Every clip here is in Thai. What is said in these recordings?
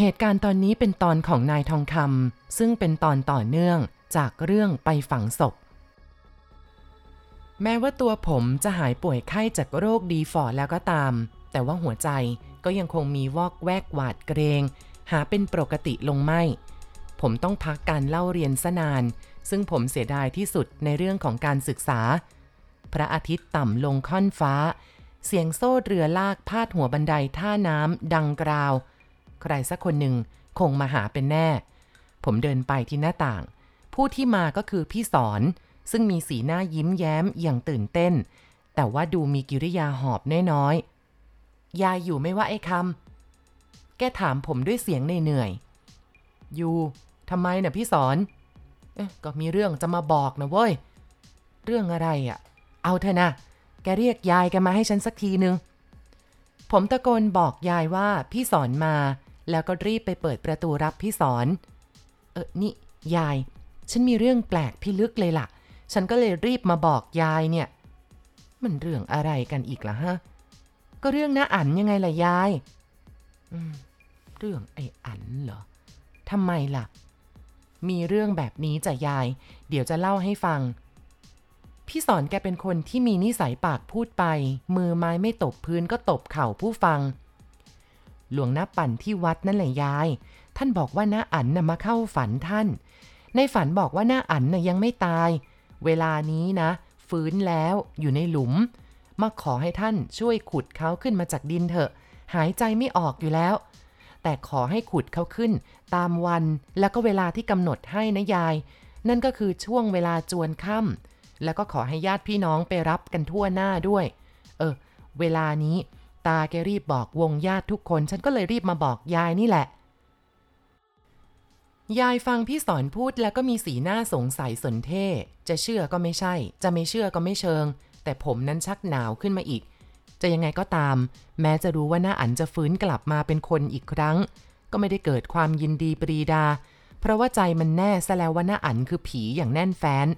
เหตุการณ์ตอนนี้เป็นตอนของนายทองคำซึ่งเป็นตอนต่อเนื่องจากเรื่องไปฝังศพ แม้ว่าตัวผมจะหายป่วยไข้จากโรคดีฟอร์แล้วก็ตาม แต่ว่าหัวใจก็ยังคงมีวอกแวกหวาดเกรง หาเป็นปกติลงไม่ ผมต้องพักการเล่าเรียนซะนาน ซึ่งผมเสียดายที่สุดในเรื่องของการศึกษา พระอาทิตย์ต่ำลงค่อนฟ้า เสียงโซ่เรือลากพาดหัวบันไดท่าน้ำดังกราว ใครสักคนหนึ่งคงมาหาเป็นแน่ ผมเดินไปที่หน้าต่าง ผู้ที่มาก็คือพี่สอน ซึ่งมีสีหน้ายิ้มแย้มอย่างตื่นเต้น แต่ว่าดูมีกิริยาหอบน้อยๆยายอยู่ไม่ว่าไอ้คำแกถามผมด้วยเสียงเหนื่อยๆอยู่ทำไมน่ะพี่สอนเอ๊ะก็มีเรื่องจะมาบอกนะเว้ย เรื่องอะไรอะ่ะ เอาเถอะนะ แกเรียกยายแกมาให้ฉันสักทีนึง ผมตะโกนบอกยายว่าพี่สอนมา แล้วก็รีบไปเปิดประตูรับพี่สอน เออนี่ ยาย ฉันมีเรื่องแปลกพิลึกเลยล่ะ ฉันก็เลยรีบมาบอกยายเนี่ย มันเรื่องอะไรกันอีกล่ะฮะ ก็เรื่องน้าอันยังไงล่ะยาย อืม เรื่องไอ้อันเหรอทำไมล่ะ มีเรื่องแบบนี้จ้ะยาย เดี๋ยวจะเล่าให้ฟังพี่สอนแกเป็นคนที่มีนิสัยปากพูดไป มือไม้ไม่ตบพื้นก็ตบเข่าผู้ฟัง หลวงน้าปั่นที่วัดนั่นแหละยาย ท่านบอกว่าน้าอันน่ะมาเข้าฝันท่าน ในฝันบอกว่าน้าอันน่ะยังไม่ตาย เวลานี้นะ ฟื้นแล้วอยู่ในหลุม มาขอให้ท่านช่วยขุดเขาขึ้นมาจากดินเถอะ หายใจไม่ออกอยู่แล้ว แต่ขอให้ขุดเขาขึ้น ตามวันแล้วก็เวลาที่กำหนดให้นะยาย นั่นก็คือช่วงเวลาจวนค่ำแล้วก็ขอให้ญาติพี่น้องไปรับกันทั่วหน้าด้วย เออ เวลานี้ ตาแกรีบบอกวงญาติทุกคน ฉันก็เลยรีบมาบอกยายนี่แหละ ยายฟังพี่สอนพูดแล้วก็มีสีหน้าสงสัยสนเท่จะเชื่อก็ไม่ใช่ จะไม่เชื่อก็ไม่เชิง แต่ผมนั้นชักหนาวขึ้นมาอีก จะยังไงก็ตาม แม้จะรู้ว่าหน้าอันจะฟื้นกลับมาเป็นคนอีกครั้ง ก็ไม่ได้เกิดความยินดีปรีดา เพราะว่าใจมันแน่ซะแล้วว่าหน้าอันคือผีอย่างแน่นแฟ้น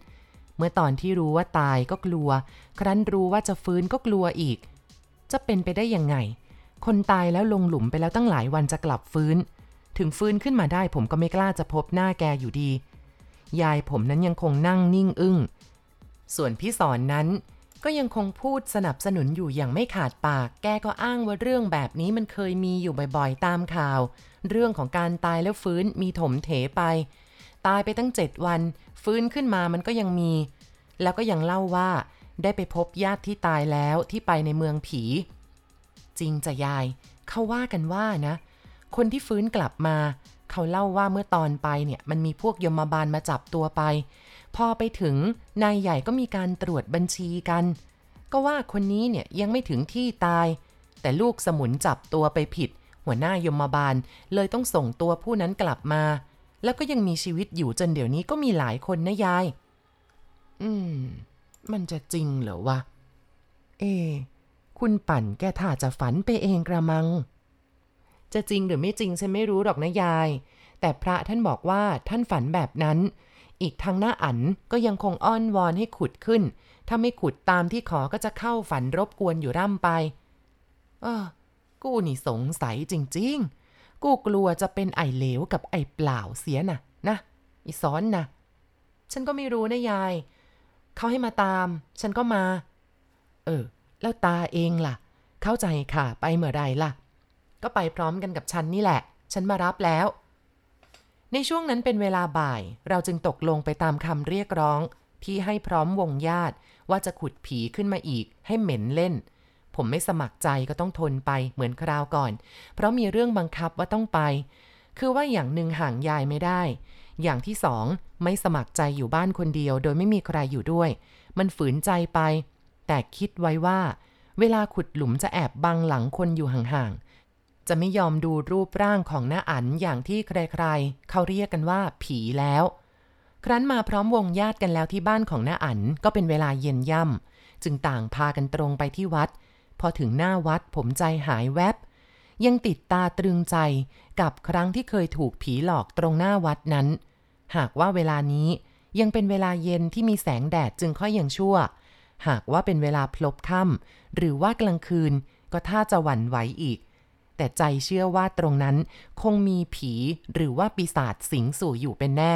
เมื่อตอนที่รู้ว่าตายก็กลัว ครั้นรู้ว่าจะฟื้นก็กลัวอีก จะเป็นไปได้ยังไง คนตายแล้วลงหลุมไปแล้วตั้งหลายวันจะกลับฟื้น ถึงฟื้นขึ้นมาได้ผมก็ไม่กล้าจะพบหน้าแกอยู่ดี ยายผมนั้นยังคงนั่งนิ่งอึง้ง ส่วนพี่สอนนั้นก็ยังคงพูดสนับสนุนอยู่อย่างไม่ขาดปาก แกก็อ้างว่าเรื่องแบบนี้มันเคยมีอยู่บ่อยๆ ตามข่าว เรื่องของการตายแล้วฟื้นมีถมเถไป ตายไปตั้งเจ็ดวัน ฟื้นขึ้นมามันก็ยังมี แล้วก็ยังเล่าว่า ได้ไปพบญาติที่ตายแล้วที่ไปในเมืองผี จริงจะยาย เขาว่ากันว่านะ คนที่ฟื้นกลับมา เขาเล่าว่าเมื่อตอนไปเนี่ยมันมีพวกยมบาลมาจับตัวไป พอไปถึงนายใหญ่ก็มีการตรวจบัญชีกัน ก็ว่าคนนี้เนี่ยยังไม่ถึงที่ตาย แต่ลูกสมุนจับตัวไปผิด หัวหน้ายมบาลเลยต้องส่งตัวผู้นั้นกลับมา แล้วก็ยังมีชีวิตอยู่จนเดี๋ยวนี้ก็มีหลายคนนะยาย อืม มันจะจริงเหรอวะ เอ คุณปั่นแกถ้าจะฝันไปเองกระมัง จะจริงหรือไม่จริงฉันไม่รู้หรอกนะยาย แต่พระท่านบอกว่าท่านฝันแบบนั้น อีกทางหน้าอันก็ยังคงอ้อนวอนให้ขุดขึ้น ถ้าไม่ขุดตามที่ขอก็จะเข้าฝันรบกวนอยู่ร่ำไป เออ กูนี่สงสัยจริง ๆ กูกลัวจะเป็นไอเหลวกับไอเปล่าเสียนะนะอีซ้อนนะฉันก็ไม่รู้นะยาย เขาให้มาตาม ฉันก็มา เออ แล้วตาเองล่ะ เข้าใจค่ะ ไปเมื่อไรล่ะ ก็ไปพร้อมกันกับฉันนี่แหละ ฉันมารับแล้ว ในช่วงนั้นเป็นเวลาบ่าย เราจึงตกลงไปตามคำเรียกร้อง ที่ให้พร้อมวงญาติ ว่าจะขุดผีขึ้นมาอีก ให้เหม็นเล่น ผมไม่สมัครใจก็ต้องทนไปเหมือนคราวก่อน เพราะมีเรื่องบังคับว่าต้องไป คือว่าอย่างหนึ่งห่างยายไม่ได้ อย่างที่สองไม่สมัครใจอยู่บ้านคนเดียว โดยไม่มีใครอยู่ด้วย มันฝืนใจไป แต่คิดไว้ว่า เวลาขุดหลุมจะแอบบังหลังคนอยู่ห่างๆ จะไม่ยอมดูรูปร่างของหน้าอันอย่างที่ใครๆ เขาเรียกกันว่าผีแล้ว ครั้นมาพร้อมวงญาติกันแล้วที่บ้านของหน้าอันก็เป็นเวลาเย็นย่ำจึงต่างพากันตรงไปที่วัด พอถึงหน้าวัดผมใจหายแวบยังติดตาตรึงใจกับครั้งที่เคยถูกผีหลอกตรงหน้าวัดนั้น หากว่าเวลานี้ยังเป็นเวลาเย็นที่มีแสงแดดจึงค่อยยังชั่ว หากว่าเป็นเวลาพลบค่ำหรือว่ากลางคืนก็ท่าจะหวั่นไหวอีก แต่ใจเชื่อว่าตรงนั้นคงมีผีหรือว่าปีศาจสิงสู่อยู่เป็นแน่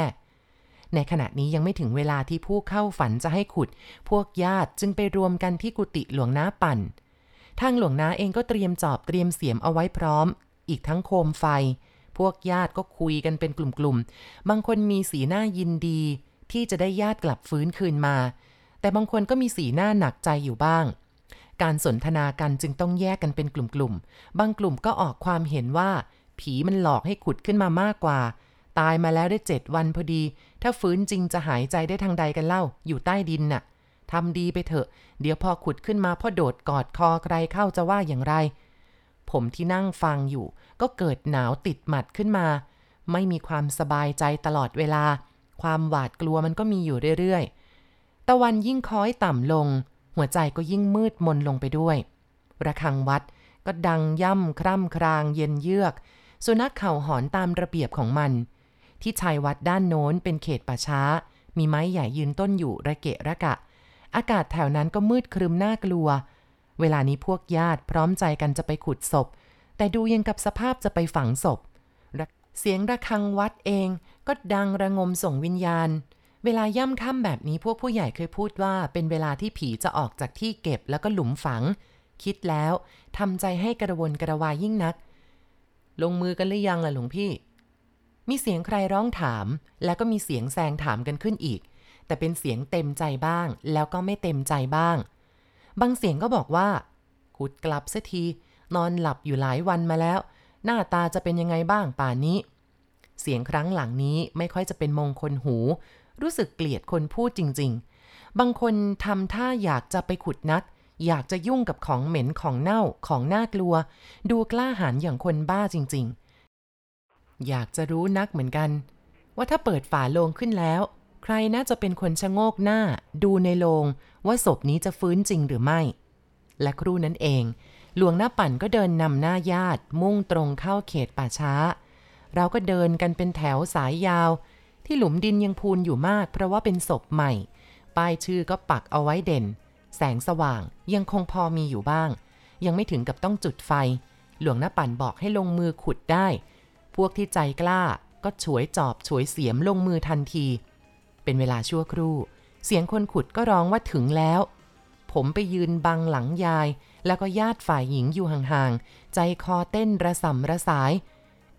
ในขณะนี้ยังไม่ถึงเวลาที่ผู้เข้าฝันจะให้ขุด พวกญาติจึงไปรวมกันที่กุฏิหลวงน้าปั่น ทางหลวงน้าเองก็เตรียมจอบเตรียมเสียมเอาไว้พร้อม อีกทั้งโคมไฟ พวกญาติก็คุยกันเป็นกลุ่มๆ บางคนมีสีหน้ายินดี ที่จะได้ญาติกลับฟื้นคืนมา แต่บางคนก็มีสีหน้าหนักใจอยู่บ้าง การสนทนากันจึงต้องแยกกันเป็นกลุ่มๆ บางกลุ่มก็ออกความเห็นว่า ผีมันหลอกให้ขุดขึ้นมามากกว่า ตายมาแล้วได้เจ็ดวันพอดี ถ้าฟื้นจริงจะหายใจได้ทางใดกันเล่า อยู่ใต้ดินน่ะทำดีไปเถอะ เดี๋ยวพอขุดขึ้นมาพ่อโดดกอดคอใครเข้าจะว่าอย่างไร ผมที่นั่งฟังอยู่ ก็เกิดหนาวติดหมัดขึ้นมา ไม่มีความสบายใจตลอดเวลา ความหวาดกลัวมันก็มีอยู่เรื่อยๆ ตะวันยิ่งค้อยต่ำลง หัวใจก็ยิ่งมืดมนลงไปด้วย ระฆังวัดก็ดังย่ำคร่ำครางเย็นเยือก สุนัขเข่าหอนตามระเบียบของมัน ที่ชายวัดด้านโน้นเป็นเขตป่าช้า มีไม้ใหญ่ยืนต้นอยู่ระเกะระกะ อากาศแถวนั้นก็มืดครึมน่ากลัว เวลานี้พวกญาติพร้อมใจกันจะไปขุดศพ แต่ดูยังกับสภาพจะไปฝังศพ เสียงระฆังวัดเองก็ดังระงมส่งวิญญาณ เวลาย่ำค่ำแบบนี้พวกผู้ใหญ่เคยพูดว่าเป็นเวลาที่ผีจะออกจากที่เก็บแล้วก็หลุมฝัง คิดแล้วทำใจให้กระวนกระวายยิ่งนัก ลงมือกันหรือยังล่ะหลวงพี่ มีเสียงใครร้องถาม แล้วก็มีเสียงแซงถามกันขึ้นอีก แต่เป็นเสียงเต็มใจบ้าง แล้วก็ไม่เต็มใจบ้าง บางเสียงก็บอกว่า ขุดกลับเสัที นอนหลับอยู่หลายวันมาแล้ว หน้าตาจะเป็นยังไงบ้างป่านนี้ เสียงครั้งหลังนี้ไม่ค่อยจะเป็นมงคลหู รู้สึกเกลียดคนพูดจริง ๆ บางคนทำท่าอยากจะไปขุดนัก อยากจะยุ่งกับของเหม็นของเน่าของน่ากลัว ดูกล้าหาญอย่างคนบ้าจริง ๆ อยากจะรู้นักเหมือนกัน ว่าถ้าเปิดฝาโลงขึ้นแล้ว ใครน่าจะเป็นคนชะโงกหน้า ดูในโลง ว่าศพนี้จะฟื้นจริงหรือไม่ และครู่นั้นเอง หลวงหน้าปั่นก็เดินนำหน้าญาติ มุ่งตรงเข้าเขตป่าช้า เราก็เดินกันเป็นแถวสายยาว ที่หลุมดินยังพูนอยู่มาก เพราะว่าเป็นศพใหม่ ป้ายชื่อก็ปักเอาไว้เด่น แสงสว่างยังคงพอมีอยู่บ้าง ยังไม่ถึงกับต้องจุดไฟ หลวงหน้าปั่นบอกให้ลงมือขุดได้ พวกที่ใจกล้าก็ฉวยจอบฉวยเสียมลงมือทันที เป็นเวลาชั่วครู่ เสียงคนขุดก็ร้องว่าถึงแล้ว ผมไปยืนบังหลังยาย แล้วก็ญาติฝ่ายหญิงอยู่ห่างๆ ใจคอเต้นระสำระสาย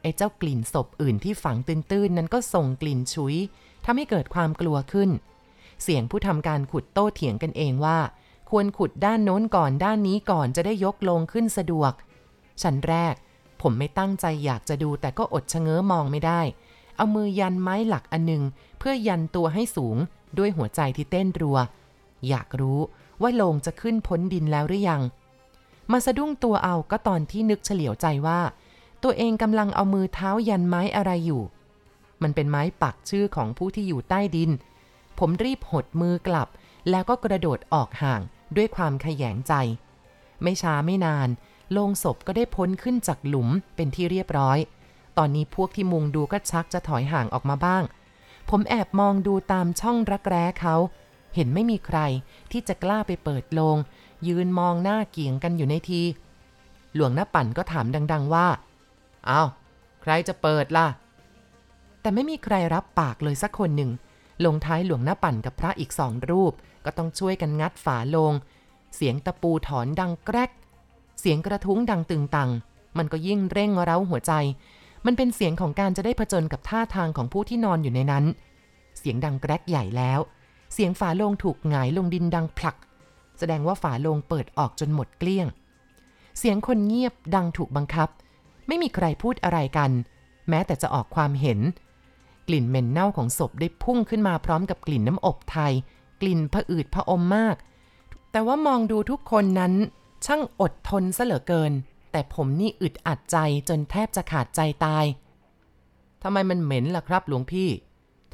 ไอ้เจ้ากลิ่นศพอื่นที่ฝังตื้นๆ นั้นก็ส่งกลิ่นชุยทำให้เกิดความกลัวขึ้น เสียงผู้ทำการขุดโต้เถียงกันเองว่า ควรขุดด้านโน้นก่อนด้านนี้ก่อนจะได้ยกลงขึ้นสะดวก ชั้นแรก ผมไม่ตั้งใจอยากจะดูแต่ก็อดชะเง้อมองไม่ได้ เอามือยันไม้หลักอันหนึ่งเพื่อยันตัวให้สูง ด้วยหัวใจที่เต้นรัว อยากรู้ว่าโลงจะขึ้นพ้นดินแล้วหรือยัง มาสะดุ้งตัวเอาก็ตอนที่นึกเฉลียวใจว่า ตัวเองกำลังเอามือเท้ายันไม้อะไรอยู่ มันเป็นไม้ปักชื่อของผู้ที่อยู่ใต้ดิน ผมรีบหดมือกลับ แล้วก็กระโดดออกห่างด้วยความขยงใจ ไม่ช้าไม่นาน โลงศพก็ได้พ้นขึ้นจากหลุมเป็นที่เรียบร้อย ตอนนี้พวกที่มุงดูก็ชักจะถอยห่างออกมาบ้าง ผมแอบมองดูตามช่องรักแร้เขา เห็นไม่มีใครที่จะกล้าไปเปิดโลง ยืนมองหน้าเกี่ยงกันอยู่ในที หลวงหน้าปั่นก็ถามดัง ๆ ว่า เอาใครจะเปิดล่ะ แต่ไม่มีใครรับปากเลยสักคนหนึ่ง ลงท้ายหลวงหน้าปั่นกับพระอีกสองรูป ก็ต้องช่วยกันงัดฝาโลง เสียงตะปูถอนดังแกรก เสียงกระทุ้งดังตึงตัง มันก็ยิ่งเร่งเร้าหัวใจ มันเป็นเสียงของการจะได้ผจญกับท่าทางของผู้ที่นอนอยู่ในนั้น เสียงดังแกรกใหญ่แล้ว เสียงฝาโลงถูกหงายลงดินดังผลัก แสดงว่าฝาโลงเปิดออกจนหมดเกลี้ยง เสียงคนเงียบดังถูกบังคับ ไม่มีใครพูดอะไรกัน แม้แต่จะออกความเห็น กลิ่นเหม็นเน่าของศพได้พุ่งขึ้นมาพร้อมกับกลิ่นน้ำอบไทย กลิ่นผะอืดผะอมมาก แต่ว่ามองดูทุกคนนั้น ช่างอดทนซะเหลือเกิน แต่ผมนี่อึดอัดใจจนแทบจะขาดใจตายทำไมมันเหม็นล่ะครับหลวงพี่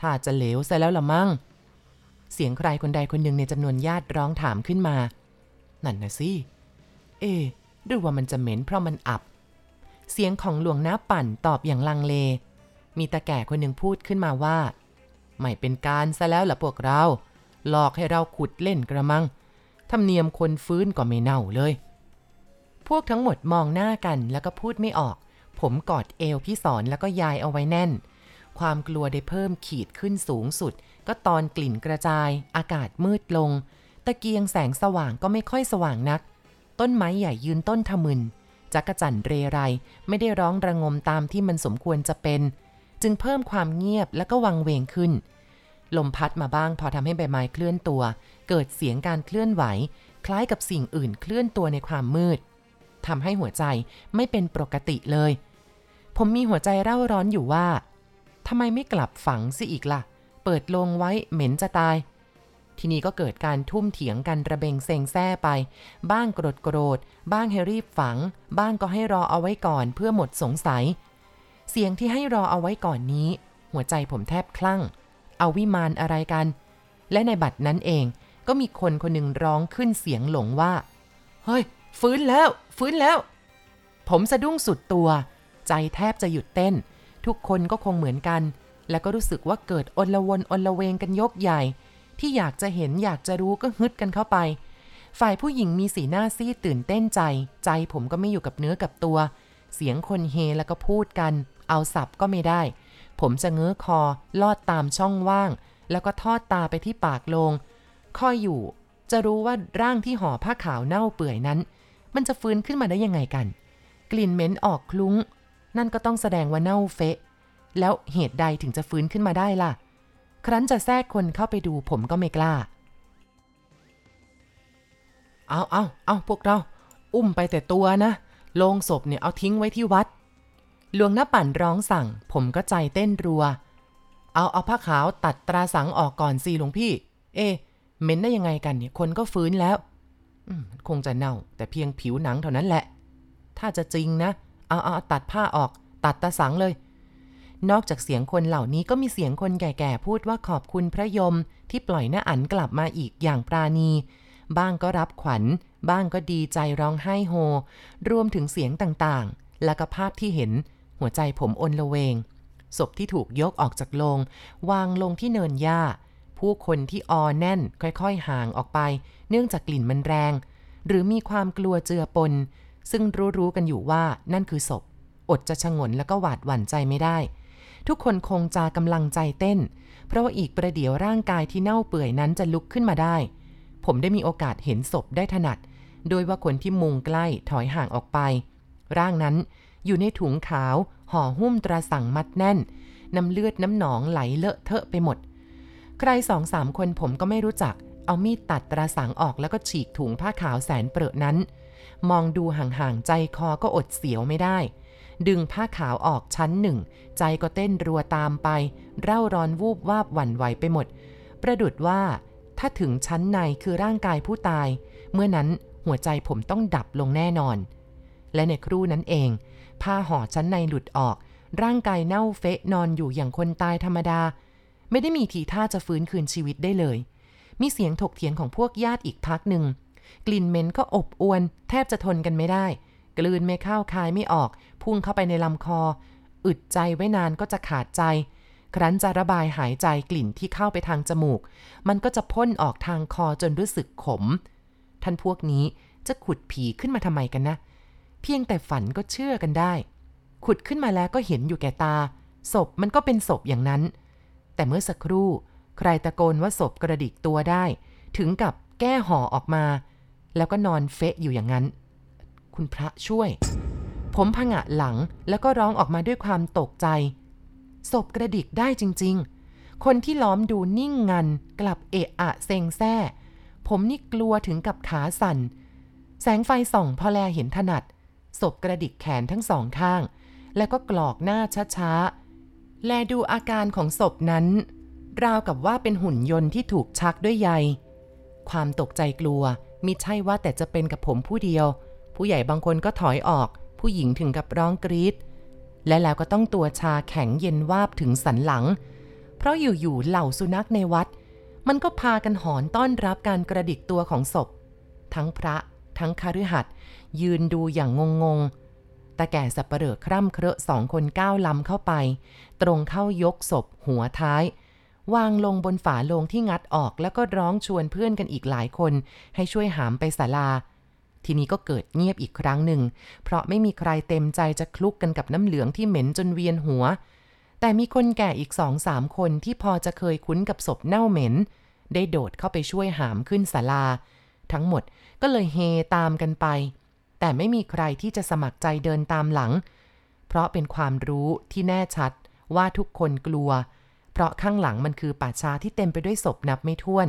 ถ้าจะเหลวซะแล้วละมั่ง เสียงใครคนใดคนหนึ่งในจำนวนญาติร้องถามขึ้นมา นั่นนะสิ เอ๊หรือว่ามันจะเหม็นเพราะมันอับ เสียงของหลวงน้าปั่นตอบอย่างลังเล มีตาแก่คนหนึ่งพูดขึ้นมาว่า ไม่เป็นการซะแล้วล่ะพวกเรา หลอกให้เราขุดเล่นกระมัง ธรรมเนียมคนฟื้นก็ไม่เน่าเลย พวกทั้งหมดมองหน้ากันแล้วก็พูดไม่ออก ผมกอดเอวพี่สอนแล้วก็ยายเอาไว้แน่น ความกลัวได้เพิ่มขีดขึ้นสูงสุด ก็ตอนกลิ่นกระจาย อากาศมืดลง ตะเกียงแสงสว่างก็ไม่ค่อยสว่างนัก ต้นไม้ใหญ่ยืนต้นทะมึนจักจั่นเรไรไม่ได้ร้องระงมตามที่มันสมควรจะเป็น จึงเพิ่มความเงียบแล้วก็วังเวงขึ้น ลมพัดมาบ้างพอทำให้ใบไม้เคลื่อนตัว เกิดเสียงการเคลื่อนไหว คล้ายกับสิ่งอื่นเคลื่อนตัวในความมืด ทำให้หัวใจไม่เป็นปกติเลย ผมมีหัวใจเร่าร้อนอยู่ว่าทำไมไม่กลับฝังสิอีกละ่ะ เปิดลงไว้เหม็นจะตาย ทีนี้ก็เกิดการทุ่มเถียงกันระเบงเซงแซ่ไป บ้างโกรธโกรธ บ้างให้รีบฝัง บ้างก็ให้รอเอาไว้ก่อนเพื่อหมดสงสัย เสียงที่ให้รอเอาไว้ก่อนนี้ หัวใจผมแทบคลั่ง เอาวิมานอะไรกัน และในบัดนั้นเองก็มีคนคนหนึ่งร้องขึ้นเสียงหลงว่า เฮ้ย ฟื้นแล้ว ฟื้นแล้ว ผมสะดุ้งสุดตัว ใจแทบจะหยุดเต้น ทุกคนก็คงเหมือนกัน แล้วก็รู้สึกว่าเกิดอนละวนอนละเวงกันยกใหญ่ ที่อยากจะเห็นอยากจะรู้ก็ฮึดกันเข้าไป ฝ่ายผู้หญิงมีสีหน้าซีดตื่นเต้นใจ ใจผมก็ไม่อยู่กับเนื้อกับตัว เสียงคนเฮแล้วก็พูดกัน เอาสับก็ไม่ได้ ผมจะเงื้อคอ ลอดตามช่องว่าง แล้วก็ทอดตาไปที่ปากโลงคอยอยู่จะรู้ว่าร่างที่ห่อผ้าขาวเน่าเปื่อยนั้น มันจะฟื้นขึ้นมาได้ยังไงกัน กลิ่นเหม็นออกคลุ้ง นั่นก็ต้องแสดงว่าเน่าเฟะ แล้วเหตุใดถึงจะฟื้นขึ้นมาได้ล่ะ ครั้นจะแทรกคนเข้าไปดูผมก็ไม่กล้า เอาเอาเอาพวกเรา อุ้มไปแต่ตัวนะโลงศพเนี่ยเอาทิ้งไว้ที่วัด หลวงน้าปั่นร้องสั่ง ผมก็ใจเต้นรัว เอาเอาผ้าขาวตัดตราสังออกก่อนสิหลวงพี่ เอเหม็นได้ยังไงกันเนี่ยคนก็ฟื้นแล้ว คงจะเน่า แต่เพียงผิวหนังเท่านั้นแหละ ถ้าจะจริงนะเอาเอาตัดผ้าออก ตัดตาสังเลย นอกจากเสียงคนเหล่านี้ก็มีเสียงคนแก่ๆพูดว่าขอบคุณพระยมที่ปล่อยหน้าอันกลับมาอีกอย่างปราณี บ้างก็รับขวัญ บ้างก็ดีใจร้องไห้โฮ รวมถึงเสียงต่างๆ และก็ภาพที่เห็น หัวใจผมอนละเวงศพที่ถูกยกออกจากโลง วางลงที่เนินหญ้า ผู้คนที่ออแน่นค่อยๆห่างออกไป เนื่องจากกลิ่นมันแรง หรือมีความกลัวเจือปน ซึ่งรู้ๆกันอยู่ว่านั่นคือศพ อดจะชะงนแล้วก็หวาดหวั่นใจไม่ได้ ทุกคนคงจะกำลังใจเต้น เพราะว่าอีกประเดี๋ยวร่างกายที่เน่าเปื่อยนั้นจะลุกขึ้นมาได้ ผมได้มีโอกาสเห็นศพได้ถนัด โดยว่าคนที่มุงใกล้ถอยห่างออกไป ร่างนั้นอยู่ในถุงขาวห่อหุ้มตราสั่งมัดแน่นน้ำเลือดน้ำหนองไหลเลอะเทอะไปหมด ใครสองสามคนผมก็ไม่รู้จัก เอามีดตัดตราสังออกแล้วก็ฉีกถุงผ้าขาวแสนเปรอะนั้น มองดูห่างๆใจคอก็อดเสียวไม่ได้ ดึงผ้าขาวออกชั้นหนึ่ง ใจก็เต้นรัวตามไป เร่าร้อนวูบวาบหวั่นไหวไปหมด ประดุดว่าถ้าถึงชั้นในคือร่างกายผู้ตาย เมื่อนั้นหัวใจผมต้องดับลงแน่นอน และในครู่นั้นเอง ผ้าห่อชั้นในหลุดออก ร่างกายเน่าเฟะนอนอยู่อย่างคนตายธรรมดา ไม่ได้มีทีท่าจะฟื้นคืนชีวิตได้เลย มีเสียงถกเถียงของพวกญาติอีกพักหนึ่ง กลิ่นเหม็นก็อบอวน แทบจะทนกันไม่ได้ กลืนไม่เข้าคายไม่ออก พุ่งเข้าไปในลำคอ อึดใจไว้นานก็จะขาดใจ ครั้นจะระบายหายใจกลิ่นที่เข้าไปทางจมูก มันก็จะพ่นออกทางคอจนรู้สึกขม ท่านพวกนี้จะขุดผีขึ้นมาทำไมกันนะ เพียงแต่ฝันก็เชื่อกันได้ ขุดขึ้นมาแล้วก็เห็นอยู่แก่ตา ศพมันก็เป็นศพอย่างนั้น แต่เมื่อสักครู่ ใครตะโกนว่าศพกระดิกตัวได้ ถึงกับแก้ห่อออกมา แล้วก็นอนเฟะอยู่อย่างนั้น คุณพระช่วย ผมผงะหลังแล้วก็ร้องออกมาด้วยความตกใจ ศพกระดิกได้จริง ๆ คนที่ล้อมดูนิ่งงันกลับเอะอะเซงแซ่ ผมนี่กลัวถึงกับขาสั่น แสงไฟส่องพอแลเห็นถนัด ศพกระดิกแขนทั้งสองข้าง แล้วก็กรอกหน้าช้า แลดูอาการของศพนั้น ราวกับว่าเป็นหุ่นยนต์ที่ถูกชักด้วยใย ความตกใจกลัวมิใช่ว่าแต่จะเป็นกับผมผู้เดียว ผู้ใหญ่บางคนก็ถอยออก ผู้หญิงถึงกับร้องกรีดและแล้วก็ต้องตัวชาแข็งเย็นวาบถึงสันหลัง เพราะอยู่ๆเหล่าสุนัขในวัด มันก็พากันหอนต้อนรับการกระดิกตัวของศพ ทั้งพระ ทั้งคฤหัสถ์ยืนดูอย่างงงๆ ตาแก่สับเปลือคร่ำเคราะสองคนก้าวลำเข้าไป ตรงเข้ายกศพ หัวท้าย วางลงบนฝาโลงที่งัดออกแล้วก็ร้องชวนเพื่อนกันอีกหลายคน ให้ช่วยหามไปศาลา ทีนี้ก็เกิดเงียบอีกครั้งหนึ่ง เพราะไม่มีใครเต็มใจจะคลุกกันกับน้ำเหลืองที่เหม็นจนเวียนหัว แต่มีคนแก่อีกสองสามคนที่พอจะเคยคุ้นกับศพเน่าเหม็น ได้โดดเข้าไปช่วยหามขึ้นศาลา ทั้งหมดก็เลยเฮตามกันไป แต่ไม่มีใครที่จะสมัครใจเดินตามหลัง เพราะเป็นความรู้ที่แน่ชัดว่าทุกคนกลัว เพราะข้างหลังมันคือป่าช้าที่เต็มไปด้วยศพนับไม่ถ้วน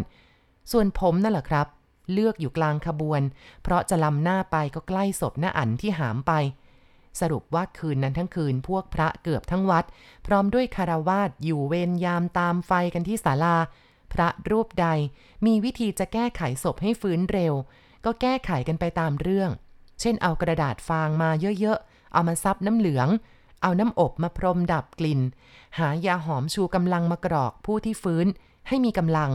ส่วนผมนั่นแหละครับ เลือกอยู่กลางขบวน เพราะจะลำหน้าไปก็ใกล้ศพหน้าอันที่หามไป สรุปว่าคืนนั้นทั้งคืนพวกพระเกือบทั้งวัด พร้อมด้วยคารวาสอยู่เวรยามตามไฟกันที่ศาลาพระรูปใดมีวิธีจะแก้ไขศพให้ฟื้นเร็ว ก็แก้ไขกันไปตามเรื่อง เช่นเอากระดาษฟางมาเยอะๆ เอามาซับน้ำเหลือง เอาน้ำอบมาพรมดับกลิ่น หายาหอมชูกำลังมากรอกผู้ที่ฟื้นให้มีกำลัง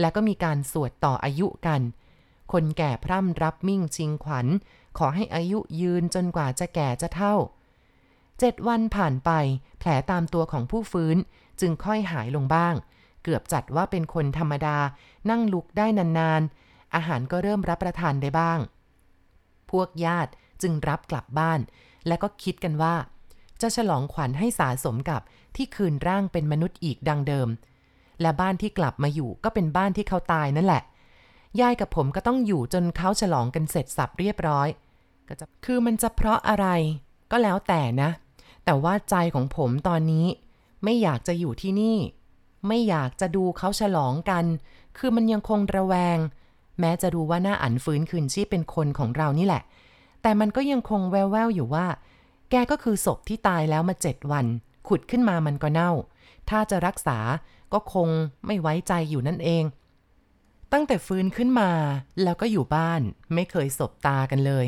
และก็มีการสวดต่ออายุกัน คนแก่พร่ำรับมิ่งชิงขวัญ ขอให้อายุยืนจนกว่าจะแก่จะเท่าเจ็ดวันผ่านไป แผลตามตัวของผู้ฟื้นจึงค่อยหายลงบ้าง เกือบจัดว่าเป็นคนธรรมดา นั่งลุกได้นานๆ อาหารก็เริ่มรับประทานได้บ้าง พวกญาติจึงรับกลับบ้าน และก็คิดกันว่า จะฉลองขวัญให้สาสมกับที่คืนร่างเป็นมนุษย์อีกดังเดิม และบ้านที่กลับมาอยู่ก็เป็นบ้านที่เขาตายนั่นแหละยายกับผมก็ต้องอยู่จนเขาฉลองกันเสร็จสับเรียบร้อยก็จะคือมันจะเพราะอะไรก็แล้วแต่นะ แต่ว่าใจของผมตอนนี้ ไม่อยากจะอยู่ที่นี่ ไม่อยากจะดูเขาฉลองกัน คือมันยังคงระแวง แม้จะรู้ว่าหน้าอันฟื้นคืนชีพเป็นคนของเรานี่แหละ แต่มันก็ยังคงแววๆอยู่ว่า แกก็คือศพที่ตายแล้วมาเจ็ดวัน ขุดขึ้นมามันก็เน่า ถ้าจะรักษาก็คงไม่ไว้ใจอยู่นั่นเอง ตั้งแต่ฟื้นขึ้นมาแล้วก็อยู่บ้านไม่เคยสบตากันเลย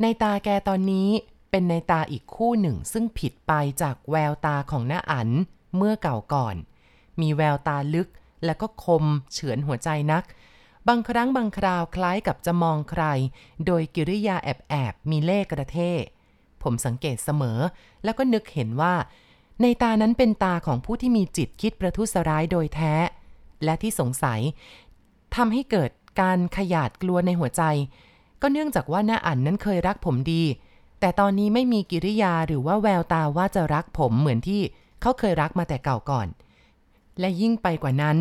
ในตาแกตอนนี้เป็นในตาอีกคู่หนึ่ง ซึ่งผิดไปจากแววตาของหน้าอันเมื่อเก่าก่อน มีแววตาลึกและก็คมเฉือนหัวใจนัก บางครั้งบางคราวคล้ายกับจะมองใคร โดยกิริยาแอบแอบมีเล่กระเทผมสังเกตเสมอ แล้วก็นึกเห็นว่า ในตานั้นเป็นตาของผู้ที่มีจิตคิดประทุษร้ายโดยแท้ และที่สงสัยทำให้เกิดการขยาดกลัวในหัวใจ ก็เนื่องจากว่าหน้าอันนั้นเคยรักผมดี แต่ตอนนี้ไม่มีกิริยาหรือว่าแววตาว่าจะรักผมเหมือนที่เขาเคยรักมาแต่เก่าก่อน และยิ่งไปกว่านั้น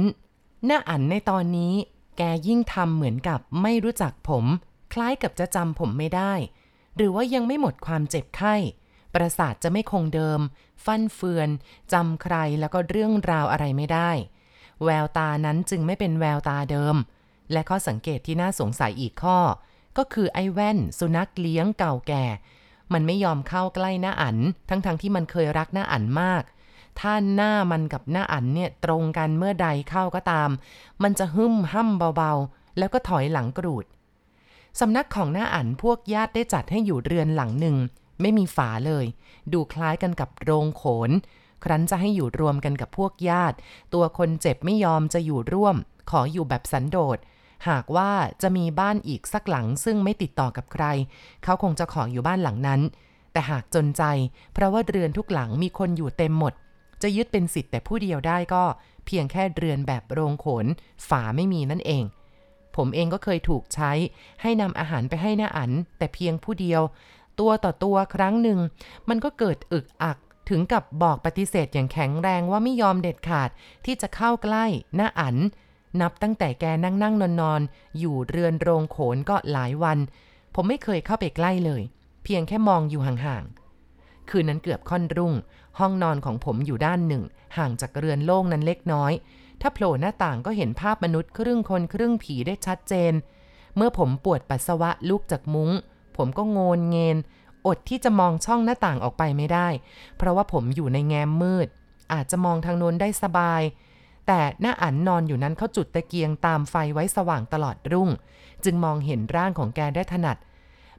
หน้าอันในตอนนี้ แกยิ่งทำเหมือนกับไม่รู้จักผม คล้ายกับจะจำผมไม่ได้ หรือว่ายังไม่หมดความเจ็บไข้ ประสาทจะไม่คงเดิม ฟั่นเฟือนจำใครแล้วก็เรื่องราวอะไรไม่ได้ แววตานั้นจึงไม่เป็นแววตาเดิม และข้อสังเกตที่น่าสงสัยอีกข้อ ก็คือไอ้แว่น สุนัขเลี้ยงเก่าแก่ มันไม่ยอมเข้าใกล้หน้าอันทั้งๆทที่มันเคยรักหน้าอันมาก ถ้าหน้ามันกับหน้าอันเนี่ยตรงกันเมื่อใดเข้าก็ตาม มันจะหึ่มห้ำเบาๆ แล้วก็ถอยหลังกรูดสำนักของหน้าอันพวกญาติได้จัดให้อยู่เรือนหลังหนึ่ง ไม่มีฝาเลย ดูคล้ายกันกับโรงโขน ครั้นจะให้อยู่รวมกันกับพวกญาติ ตัวคนเจ็บไม่ยอมจะอยู่ร่วม ขออยู่แบบสันโดษหากว่าจะมีบ้านอีกสักหลังซึ่งไม่ติดต่อกับใคร เขาคงจะขออยู่บ้านหลังนั้น แต่หากจนใจ เพราะว่าเรือนทุกหลังมีคนอยู่เต็มหมด จะยึดเป็นสิทธิ์แต่ผู้เดียวได้ก็เพียงแค่เรือนแบบโรงโขน ฝาไม่มีนั่นเอง ผมเองก็เคยถูกใช้ให้นำอาหารไปให้หน้าอัน แต่เพียงผู้เดียว ตัวต่อตัวครั้งหนึ่ง มันก็เกิดอึกอักถึงกับบอกปฏิเสธอย่างแข็งแรงว่าไม่ยอมเด็ดขาดที่จะเข้าใกล้หน้าอัน นับตั้งแต่แกนั่งนั่งนอนนอนอยู่เรือนโรงโขนก็หลายวัน ผมไม่เคยเข้าไปใกล้เลย เพียงแค่มองอยู่ห่างๆคืนนั้นเกือบค่อนรุ่ง ห้องนอนของผมอยู่ด้านหนึ่ง ห่างจากเรือนโล่งนั้นเล็กน้อย ถ้าโผล่หน้าต่างก็เห็นภาพมนุษย์ครึ่งคนครึ่งผีได้ชัดเจน เมื่อผมปวดปัสสาวะลุกจากมุง้ง ผมก็โงนเงน อดที่จะมองช่องหน้าต่างออกไปไม่ได้ เพราะว่าผมอยู่ในแง้มมืด อาจจะมองทางโน้นได้สบาย แต่หน้าอันนอนอยู่นั้นเขาจุดตะเกียงตามไฟไว้สว่างตลอดรุ่ง จึงมองเห็นร่างของแกได้ถนัด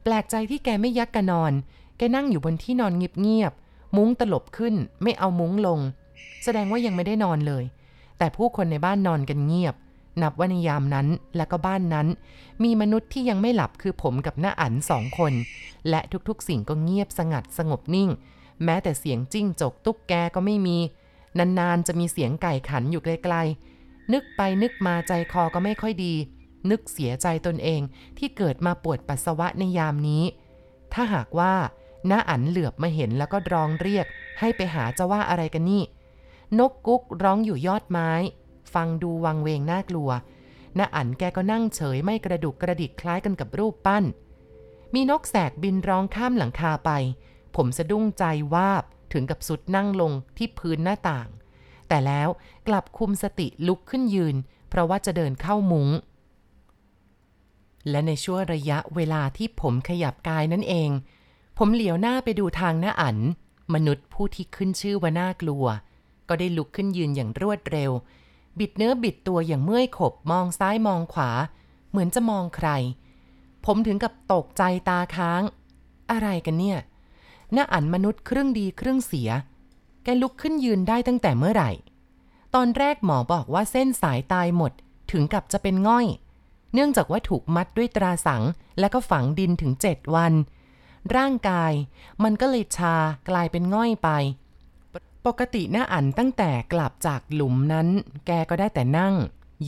แปลกใจที่แกไม่ยักกะนอน แกนั่งอยู่บนที่นอนเงียบ มุ้งตลบขึ้น ไม่เอามุ้งลง แสดงว่ายังไม่ได้นอนเลย แต่ผู้คนในบ้านนอนกันเงียบ นับว่าในยามนั้นและก็บ้านนั้น มีมนุษย์ที่ยังไม่หลับคือผมกับหน้าอันสองคน และทุกๆสิ่งก็เงียบสงัดสงบนิ่ง แม้แต่เสียงจิ้งจกตุ๊กแกก็ไม่มี นานๆจะมีเสียงไก่ขันอยู่ไกลๆนึกไปนึกมาใจคอก็ไม่ค่อยดี นึกเสียใจตนเองที่เกิดมาปวดปัสสาวะในยามนี้ ถ้าหากว่า น้าอันเหลือบมาเห็นแล้วก็ร้องเรียก ให้ไปหาจะว่าอะไรกันนี่ นกกุ๊กร้องอยู่ยอดไม้ ฟังดูวังเวงน่ากลัวน้าอันแกก็นั่งเฉยไม่กระดุกกระดิกคล้ายกันกับรูปปั้น มีนกแสกบินร้องข้ามหลังคาไป ผมสะดุ้งใจวาบถึงกับสุดนั่งลงที่พื้นหน้าต่าง แต่แล้วกลับคุมสติลุกขึ้นยืน เพราะว่าจะเดินเข้ามุง้งและในช่วงระยะเวลาที่ผมขยับกายนั่นเอง ผมเหลียวหน้าไปดูทางหน้าอัน มนุษย์ผู้ที่ขึ้นชื่อว่าน่ากลัว ก็ได้ลุกขึ้นยืนอย่างรวดเร็ว บิดเนื้อบิดตัวอย่างเมื่อยขบมองซ้ายมองขวา เหมือนจะมองใคร ผมถึงกับตกใจตาค้าง อะไรกันเนี่ยหน้าอันมนุษย์ครึ่งดีครึ่งเสีย แกลุกขึ้นยืนได้ตั้งแต่เมื่อไหร่ ตอนแรกหมอบอกว่าเส้นสายตายหมดถึงกับจะเป็นง่อย เนื่องจากว่าถูกมัดด้วยตราสัง และก็ฝังดินถึงเจ็ดวัน ร่างกาย มันก็เลยชากลายเป็นง่อยไป ปกติหน้าอันตั้งแต่กลับจากหลุมนั้น แกก็ได้แต่นั่ง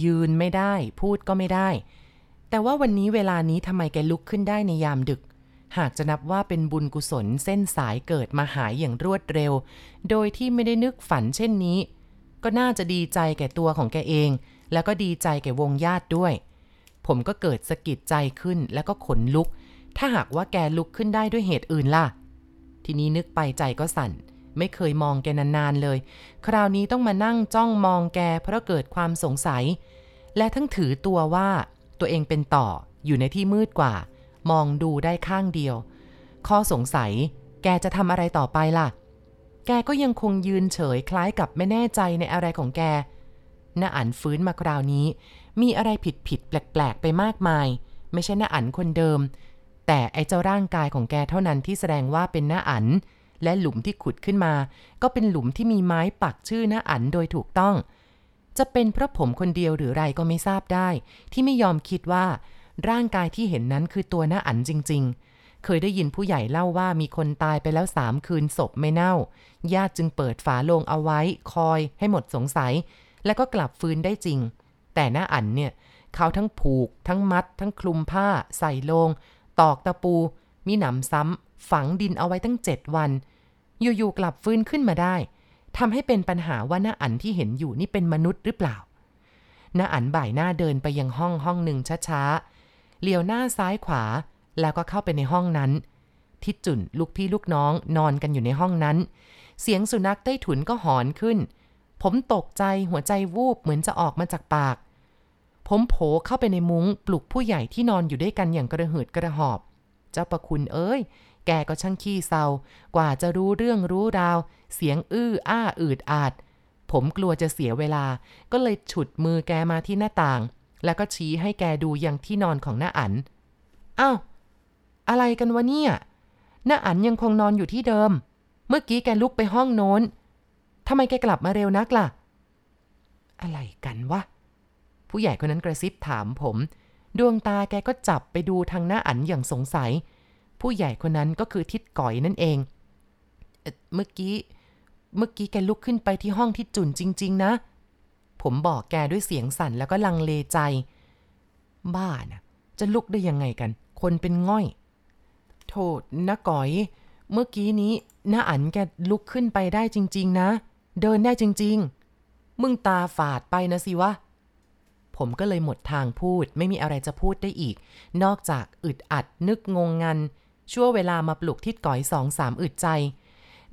ยืนไม่ได้ พูดก็ไม่ได้ แต่ว่าวันนี้เวลานี้ทำไมแกลุกขึ้นได้ในยามดึก หากจะนับว่าเป็นบุญกุศลเส้นสายเกิดมาหายอย่างรวดเร็ว โดยที่ไม่ได้นึกฝันเช่นนี้ ก็น่าจะดีใจแก่ตัวของแกเอง แล้วก็ดีใจแก่วงญาติด้วยผมก็เกิดสะกิดใจขึ้นแล้วก็ขนลุก ถ้าหากว่าแกลุกขึ้นได้ด้วยเหตุอื่นล่ะ ทีนี้นึกไปใจก็สั่น ไม่เคยมองแกนานๆเลย คราวนี้ต้องมานั่งจ้องมองแกเพราะเกิดความสงสัย และทั้งถือตัวว่าตัวเองเป็นต่ออยู่ในที่มืดกว่า มองดูได้ข้างเดียว ข้อสงสัย แกจะทำอะไรต่อไปล่ะ แกก็ยังคงยืนเฉยคล้ายกับไม่แน่ใจในอะไรของแกน้าอันฟื้นมาคราวนี้ มีอะไรผิดผิดแปลก ๆ ไปมากมาย ไม่ใช่น้าอันคนเดิม แต่ไอ้เจ้าร่างกายของแกเท่านั้นที่แสดงว่าเป็นหน้าอัน และหลุมที่ขุดขึ้นมา ก็เป็นหลุมที่มีไม้ปักชื่อหน้าอันโดยถูกต้อง จะเป็นเพราะผมคนเดียวหรือไรก็ไม่ทราบได้ ที่ไม่ยอมคิดว่า ร่างกายที่เห็นนั้นคือตัวหน้าอันจริง ๆ เคยได้ยินผู้ใหญ่เล่าว่ามีคนตายไปแล้วสามคืนศพไม่เน่า ญาติจึงเปิดฝาโลงเอาไว้ คอยให้หมดสงสัย แล้วก็กลับฟื้นได้จริง แต่หน้าอันเนี่ยเขาทั้งผูก ทั้งมัด ทั้งคลุมผ้า ใส่โลง ตอกตะปู มีหนำซ้ำฝังดินเอาไว้ตั้งเจ็ดวัน อยู่ๆกลับฟื้นขึ้นมาได้ทำให้เป็นปัญหาว่าหน้าอันที่เห็นอยู่นี่เป็นมนุษย์หรือเปล่าหน้าอันบ่ายหน้าเดินไปยังห้องห้องหนึ่งช้าๆเลี้ยวหน้าซ้ายขวา แล้วก็เข้าไปในห้องนั้น ทิดจุนลูกพี่ลูกน้องนอนกันอยู่ในห้องนั้น เสียงสุนัขใต้ถุนก็หอนขึ้น ผมตกใจหัวใจวูบเหมือนจะออกมาจากปาก ผมโผเข้าไปในมุ้งปลุกผู้ใหญ่ที่นอนอยู่ด้วยกันอย่างกระหืดกระหอบ เจ้าประคุณเอ้ย แกก็ช่างขี้เศร้ากว่าจะรู้เรื่องรู้ราว เสียงอื้ออ้าอืดอาด ผมกลัวจะเสียเวลา ก็เลยฉุดมือแกมาที่หน้าต่าง แล้วก็ชี้ให้แกดูยังที่นอนของหน้าอันอ้าวอะไรกันวะเนี่ยหน้าอันยังคงนอนอยู่ที่เดิม เมื่อกี้แกลุกไปห้องโน้นทำไมแกกลับมาเร็วนักล่ะ อะไรกันวะ ผู้ใหญ่คนนั้นกระซิบถามผม ดวงตาแกก็จับไปดูทางหน้าอันอย่างสงสัย ผู้ใหญ่คนนั้นก็คือทิดก่อยนั่นเอง เมื่อกี้ เมื่อกี้แกลุกขึ้นไปที่ห้องที่จุนจริง ๆ นะ ผมบอกแกด้วยเสียงสั่นแล้วก็ลังเลใจ บ้านะจะลุกได้ยังไงกัน คนเป็นง่อย โทษนะก่อย เมื่อกี้นี้น้าอันแกลุกขึ้นไปได้จริง ๆ นะ เดินได้จริง ๆ มึงตาฝาดไปนะสิวะ ผมก็เลยหมดทางพูด ไม่มีอะไรจะพูดได้อีก นอกจากอึดอัดนึกงงงัน ชั่วเวลามาปลุกทิดก่อยสองสามอึดใจ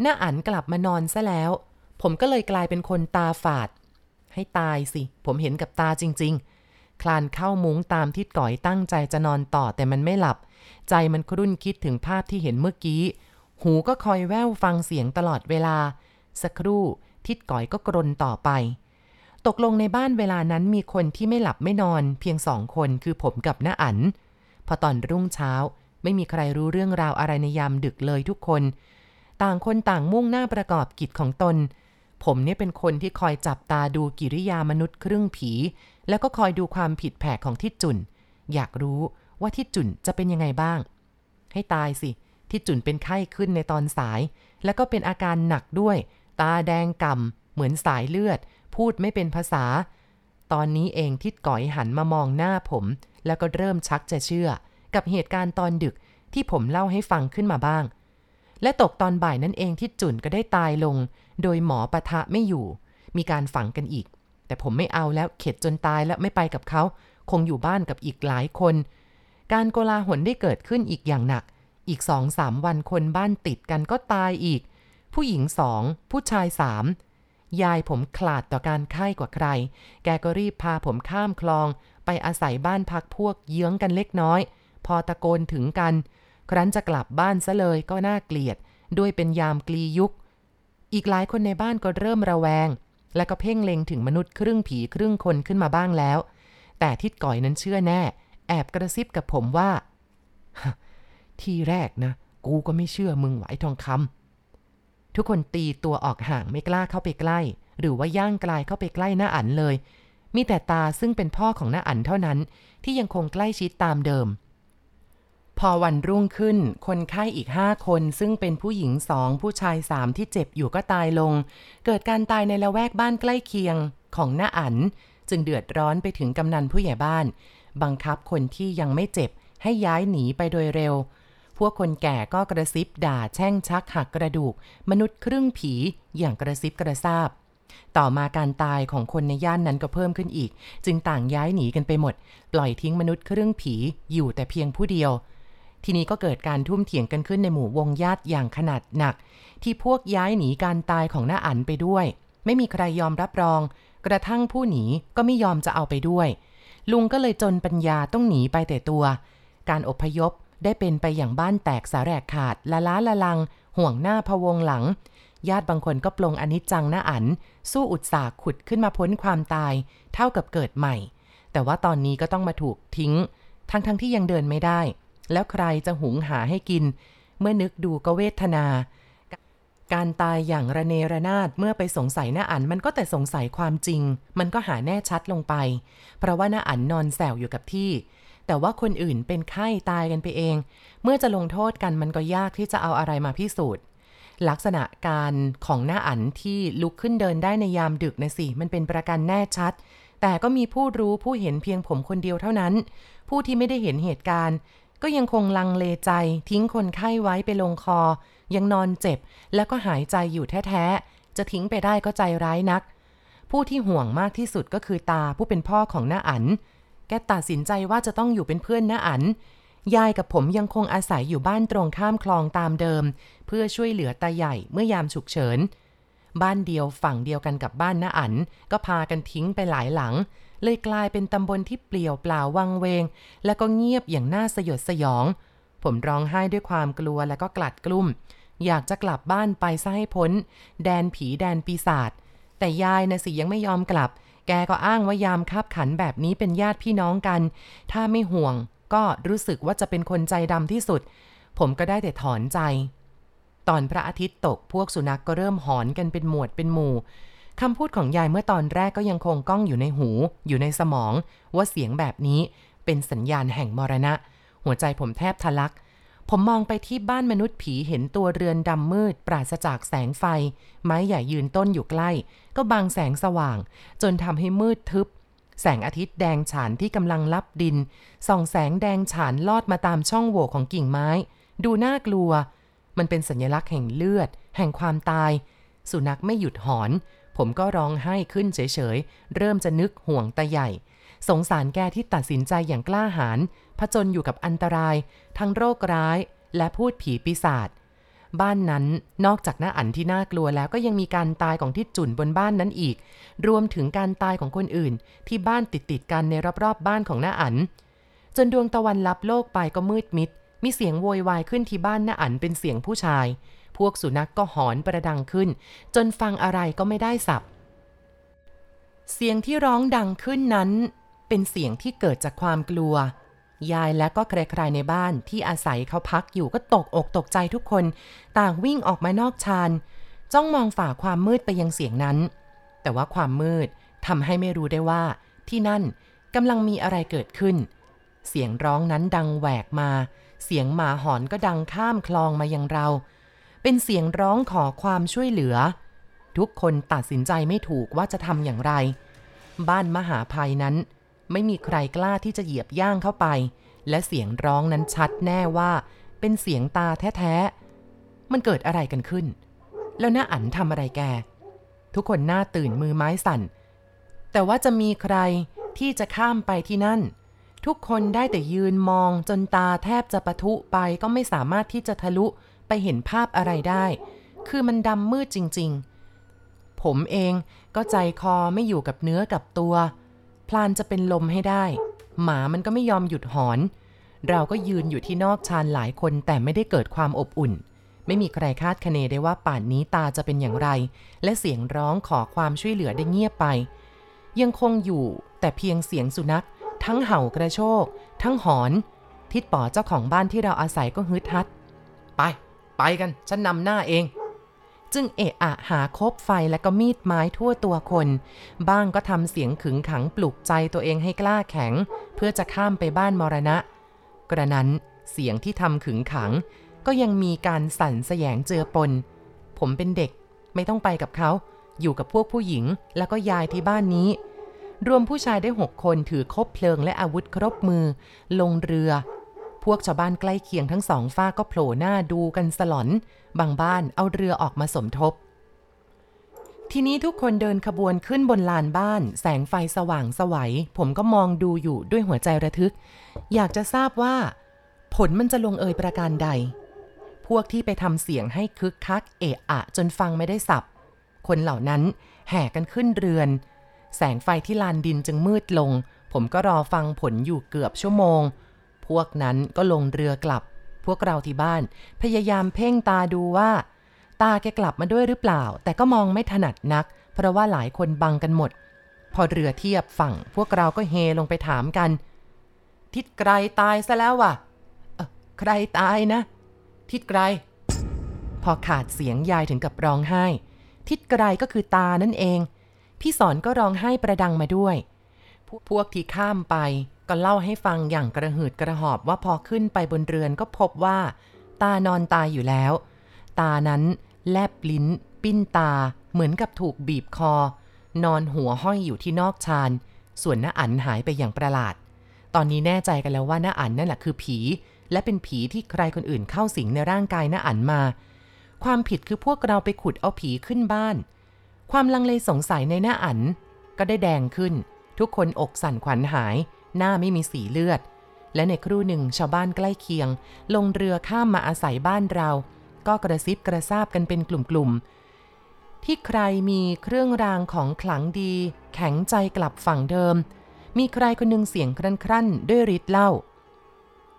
หน้าอันกลับมานอนซะแล้ว ผมก็เลยกลายเป็นคนตาฝาด ให้ตายสิ ผมเห็นกับตาจริง ๆ คลานเข้ามุ้งตามทิดก่อยตั้งใจจะนอนต่อแต่มันไม่หลับ ใจมันครุ่นคิดถึงภาพที่เห็นเมื่อกี้ หูก็คอยแว่วฟังเสียงตลอดเวลา สักครู่ทิดก่อยก็กรนต่อไป ตกลงในบ้านเวลานั้นมีคนที่ไม่หลับไม่นอน เพียงสองคนคือผมกับน้าอันพอตอนรุ่งเช้า ไม่มีใครรู้เรื่องราวอะไรในยามดึกเลยทุกคน ต่างคนต่างมุ่งหน้าประกอบกิจของตน ผมเนี่ยเป็นคนที่คอยจับตาดูกิริยามนุษย์ครึ่งผี แล้วก็คอยดูความผิดแผกของทิดจุนอยากรู้ว่าทิดจุนจะเป็นยังไงบ้าง ให้ตายสิทิดจุนเป็นไข้ขึ้นในตอนสาย แล้วก็เป็นอาการหนักด้วย ตาแดงก่ำเหมือนสายเลือด พูดไม่เป็นภาษา ตอนนี้เองทิดก่อยหันมามองหน้าผม แล้วก็เริ่มชักจะเชื่อ กับเหตุการณ์ตอนดึกที่ผมเล่าให้ฟังขึ้นมาบ้าง และตกตอนบ่ายนั่นเองที่จุนก็ได้ตายลง โดยหมอปะทะไม่อยู่ มีการฝังกันอีก แต่ผมไม่เอาแล้วเข็ดจนตายแล้วไม่ไปกับเขา คงอยู่บ้านกับอีกหลายคน การโกลาหลได้เกิดขึ้นอีกอย่างหนัก อีกสองสามวันคนบ้านติดกันก็ตายอีก ผู้หญิงสองผู้ชายสาม ยายผมขลาดต่อการไข้กว่าใคร แกก็รีบพาผมข้ามคลอง ไปอาศัยบ้านพักพวกเยื้องกันเล็กน้อย พอตะโกนถึงกัน ครั้นจะกลับบ้านซะเลยก็น่าเกลียด ด้วยเป็นยามกลียุค อีกหลายคนในบ้านก็เริ่มระแวง และก็เพ่งเล็งถึงมนุษย์ครึ่งผีครึ่งคนขึ้นมาบ้างแล้ว แต่ทิดก่อยนั้นเชื่อแน่ แอบกระซิบกับผมว่า ที่แรกนะ กูก็ไม่เชื่อมึงไหวทองคำ ทุกคนตีตัวออกห่างไม่กล้าเข้าไปใกล้ หรือว่าย่างกลายเข้าไปใกล้หน้าอันเลย มีแต่ตาซึ่งเป็นพ่อของหน้าอันเท่านั้น ที่ยังคงใกล้ชิดตามเดิม พอวันรุ่งขึ้น คนไข้อีกห้าคนซึ่งเป็นผู้หญิงสองผู้ชายสามที่เจ็บอยู่ก็ตายลง เกิดการตายในละแวกบ้านใกล้เคียงของหน้าอันจึงเดือดร้อนไปถึงกำนันผู้ใหญ่บ้าน บังคับคนที่ยังไม่เจ็บให้ย้ายหนีไปโดยเร็ว พวกคนแก่ก็กระซิบด่าแช่งชักหักกระดูก มนุษย์ครึ่งผีอย่างกระซิบกระซาบ ต่อมาการตายของคนในย่านนั้นก็เพิ่มขึ้นอีก จึงต่างย้ายหนีกันไปหมด ปล่อยทิ้งมนุษย์ครึ่งผีอยู่แต่เพียงผู้เดียว ทีนี้ก็เกิดการทุ่มเถียงกันขึ้นในหมู่วงญาติอย่างขนาดหนัก ที่พวกย้ายหนีการตายของหน้าอันไปด้วย ไม่มีใครยอมรับรอง กระทั่งผู้หนีก็ไม่ยอมจะเอาไปด้วยลุงก็เลยจนปัญญาต้องหนีไปแต่ตัว การอพยพ ได้เป็นไปอย่างบ้านแตกสาแหรกขาดละล้าละลัง ห่วงหน้าพะวงหลัง ญาติบางคนก็ปลงอนิจจังหน้าอัน สู้อุตสาหขุดขึ้นมาพ้นความตาย เท่ากับเกิดใหม่ แต่ว่าตอนนี้ก็ต้องมาถูกทิ้ง ทั้งๆทที่ยังเดินไม่ได้ แล้วใครจะหุงหาให้กิน เมื่อนึกดูก็เวทนา การตายอย่างระเนระนาดเมื่อไปสงสัยหน้าอันมันก็แต่สงสัยความจริง มันก็หาแน่ชัดลงไป เพราะว่าหน้าอันนอนแสวอยู่กับที่ แต่ว่าคนอื่นเป็นไข้ตายกันไปเอง เมื่อจะลงโทษกันมันก็ยากที่จะเอาอะไรมาพิสูจน์ลักษณะการของหน้าอันที่ลุกขึ้นเดินได้ในยามดึกนะสิ มันเป็นประกันแน่ชัด แต่ก็มีผู้รู้ผู้เห็นเพียงผมคนเดียวเท่านั้น ผู้ที่ไม่ได้เห็นเหตุการณ์ ก็ยังคงลังเลใจ ทิ้งคนไข้ไว้ไปลงคอ ยังนอนเจ็บ แล้วก็หายใจอยู่แท้ๆ จะทิ้งไปได้ก็ใจร้ายนัก ผู้ที่ห่วงมากที่สุดก็คือตาผู้เป็นพ่อของหน้าอัน แกตัดสินใจว่าจะต้องอยู่เป็นเพื่อนน้าอัน ยายกับผมยังคงอาศัยอยู่บ้านตรงข้ามคลองตามเดิม เพื่อช่วยเหลือตาใหญ่เมื่อยามฉุกเฉิน บ้านเดียวฝั่งเดียวกันกับบ้านน้าอัน ก็พากันทิ้งไปหลายหลัง เลยกลายเป็นตำบลที่เปลี่ยวเปล่าวังเวง และก็เงียบอย่างน่าสยดสยอง ผมร้องไห้ด้วยความกลัวและก็กลัดกลุ้ม อยากจะกลับบ้านไปซะให้พ้น แดนผีแดนปีศาจแต่ยายนะสิยังไม่ยอมกลับ แกก็อ้างว่ายามคับขันแบบนี้เป็นญาติพี่น้องกัน ถ้าไม่ห่วงก็รู้สึกว่าจะเป็นคนใจดำที่สุด ผมก็ได้แต่ถอนใจ ตอนพระอาทิตย์ตกพวกสุนัขกก็เริ่มหอนกันเป็นหมวดเป็นหมู่คำพูดของยายเมื่อตอนแรกก็ยังคงก้องอยู่ในหู อยู่ในสมอง ว่าเสียงแบบนี้เป็นสัญญาณแห่งมรณะ หัวใจผมแทบทะลัก ผมมองไปที่บ้านมนุษย์ผีเห็นตัวเรือนดำมืด ปราศจากแสงไฟ ไม้ใหญ่ยืนต้นอยู่ใกล้ ก็บังแสงสว่าง จนทำให้มืดทึบ แสงอาทิตย์แดงฉานที่กำลังลับดิน ส่องแสงแดงฉานลอดมาตามช่องโหว่ของกิ่งไม้ ดูน่ากลัว มันเป็นสัญลักษณ์แห่งเลือด แห่งความตาย สุนัขไม่หยุดหอน ผมก็ร้องไห้ขึ้นเฉยๆ เริ่มจะนึกห่วงตาใหญ่ สงสารแกที่ตัดสินใจอย่างกล้าหาญผจญอยู่กับอันตราย ทั้งโรคร้ายและพูดผีปีศาจบ้านนั้นนอกจากหน้าอันที่น่ากลัวแล้วก็ยังมีการตายของทิดจุนบนบ้านนั้นอีก รวมถึงการตายของคนอื่น ที่บ้านติดติดกันในรอบๆบ้านของหน้าอัน จนดวงตะวันลับโลกไปก็มืดมิด มีเสียงโวยวายขึ้นที่บ้านหน้าอันเป็นเสียงผู้ชาย พวกสุนัขกก็หอนประดังขึ้น จนฟังอะไรก็ไม่ได้สับ เสียงที่ร้องดังขึ้นนั้น เป็นเสียงที่เกิดจากความกลัว ยายและก็ใครๆในบ้านที่อาศัยเขาพักอยู่ก็ตกอกตกใจทุกคน ต่างวิ่งออกมานอกชานจ้องมองฝ่าความมืดไปยังเสียงนั้น แต่ว่าความมืดทำให้ไม่รู้ได้ว่า ที่นั่นกำลังมีอะไรเกิดขึ้น เสียงร้องนั้นดังแหวกมา เสียงหมาหอนก็ดังข้ามคลองมายังเรา เป็นเสียงร้องขอความช่วยเหลือ ทุกคนตัดสินใจไม่ถูกว่าจะทำอย่างไร บ้านมหาภัยนั้น ไม่มีใครกล้าที่จะเหยียบย่างเข้าไป และเสียงร้องนั้นชัดแน่ว่า เป็นเสียงตาแท้ๆ มันเกิดอะไรกันขึ้น แล้วน้าอั๋นทำอะไรแก ทุกคนหน้าตื่นมือไม้สั่น แต่ว่าจะมีใครที่จะข้ามไปที่นั่น ทุกคนได้แต่ยืนมองจนตาแทบจะปะทุไปก็ไม่สามารถที่จะทะลุไปเห็นภาพอะไรได้ คือมันดำมืดจริง ๆ ผมเองก็ใจคอไม่อยู่กับเนื้อกับตัว พลานจะเป็นลมให้ได้ หมามันก็ไม่ยอมหยุดหอน เราก็ยืนอยู่ที่นอกชานหลายคนแต่ไม่ได้เกิดความอบอุ่น ไม่มีใครคาดคะเนได้ว่าป่านนี้ตาจะเป็นอย่างไร และเสียงร้องขอความช่วยเหลือได้เงียบไป ยังคงอยู่แต่เพียงเสียงสุนัข ทั้งเห่ากระโชก ทั้งหอน ทิดป๋อเจ้าของบ้านที่เราอาศัยก็ฮึดฮัด ไป ไปกัน ฉันนำหน้าเอง จึงเอะอะหาคบไฟและก็มีดไม้ทั่วตัวคน บ้างก็ทำเสียงขึงขังปลุกใจตัวเองให้กล้าแข็ง เพื่อจะข้ามไปบ้านมรณะ กระนั้นเสียงที่ทำขึงขัง ก็ยังมีการสั่นแสยงเจือปน ผมเป็นเด็กไม่ต้องไปกับเขา อยู่กับพวกผู้หญิงแล้วก็ยายที่บ้านนี้ รวมผู้ชายได้หกคนถือคบเพลิงและอาวุธครบมือ ลงเรือ พวกชาวบ้านใกล้เคียงทั้งสองฝ้าก็โผล่หน้าดูกันสลอน บางบ้านเอาเรือออกมาสมทบ ทีนี้ทุกคนเดินขบวนขึ้นบนลานบ้าน แสงไฟสว่างสวัย ผมก็มองดูอยู่ด้วยหัวใจระทึก อยากจะทราบว่า ผลมันจะลงเอยประการใด พวกที่ไปทำเสียงให้คึกคัก เอะอะ จนฟังไม่ได้สับ คนเหล่านั้นแห่กันขึ้นเรือน แสงไฟที่ลานดินจึงมืดลง ผมก็รอฟังผลอยู่เกือบชั่วโมง พวกนั้นก็ลงเรือกลับ พวกเราที่บ้าน พยายามเพ่งตาดูว่า ตาแกกลับมาด้วยหรือเปล่า แต่ก็มองไม่ถนัดนัก เพราะว่าหลายคนบังกันหมด พอเรือเทียบฝั่ง พวกเราก็เฮลงไปถามกัน ทิดไกรตายซะแล้วว่ะเอ่อใครตายนะ ทิดไกรพอขาดเสียงยายถึงกับร้องไห้ ทิดไกรก็คือตานั่นเอง พี่สอนก็ร้องไห้ประดังมาด้วย พวกที่ข้ามไป ก็เล่าให้ฟังอย่างกระหืดกระหอบว่าพอขึ้นไปบนเรือนก็พบว่า ตานอนตายอยู่แล้ว ตานั้นแลบลิ้น ปิ้นตา เหมือนกับถูกบีบคอ นอนหัวห้อยอยู่ที่นอกชานส่วนน้าอันหายไปอย่างประหลาด ตอนนี้แน่ใจกันแล้วว่าน้าอันนั่นแหละคือผี และเป็นผีที่ใครคนอื่นเข้าสิงในร่างกายน้าอันมา ความผิดคือพวกเราไปขุดเอาผีขึ้นบ้าน ความลังเลสงสัยในหน้าอันก็ได้แดงขึ้น ทุกคนอกสั่นขวัญหาย หน้าไม่มีสีเลือด และในครู่หนึ่งชาวบ้านใกล้เคียง ลงเรือข้ามมาอาศัยบ้านเรา ก็กระซิบกระซาบกันเป็นกลุ่มๆ ที่ใครมีเครื่องรางของขลังดี แข็งใจกลับฝั่งเดิม มีใครคนหนึงเสียงครั่นๆ ด้วยฤทธิ์เล่า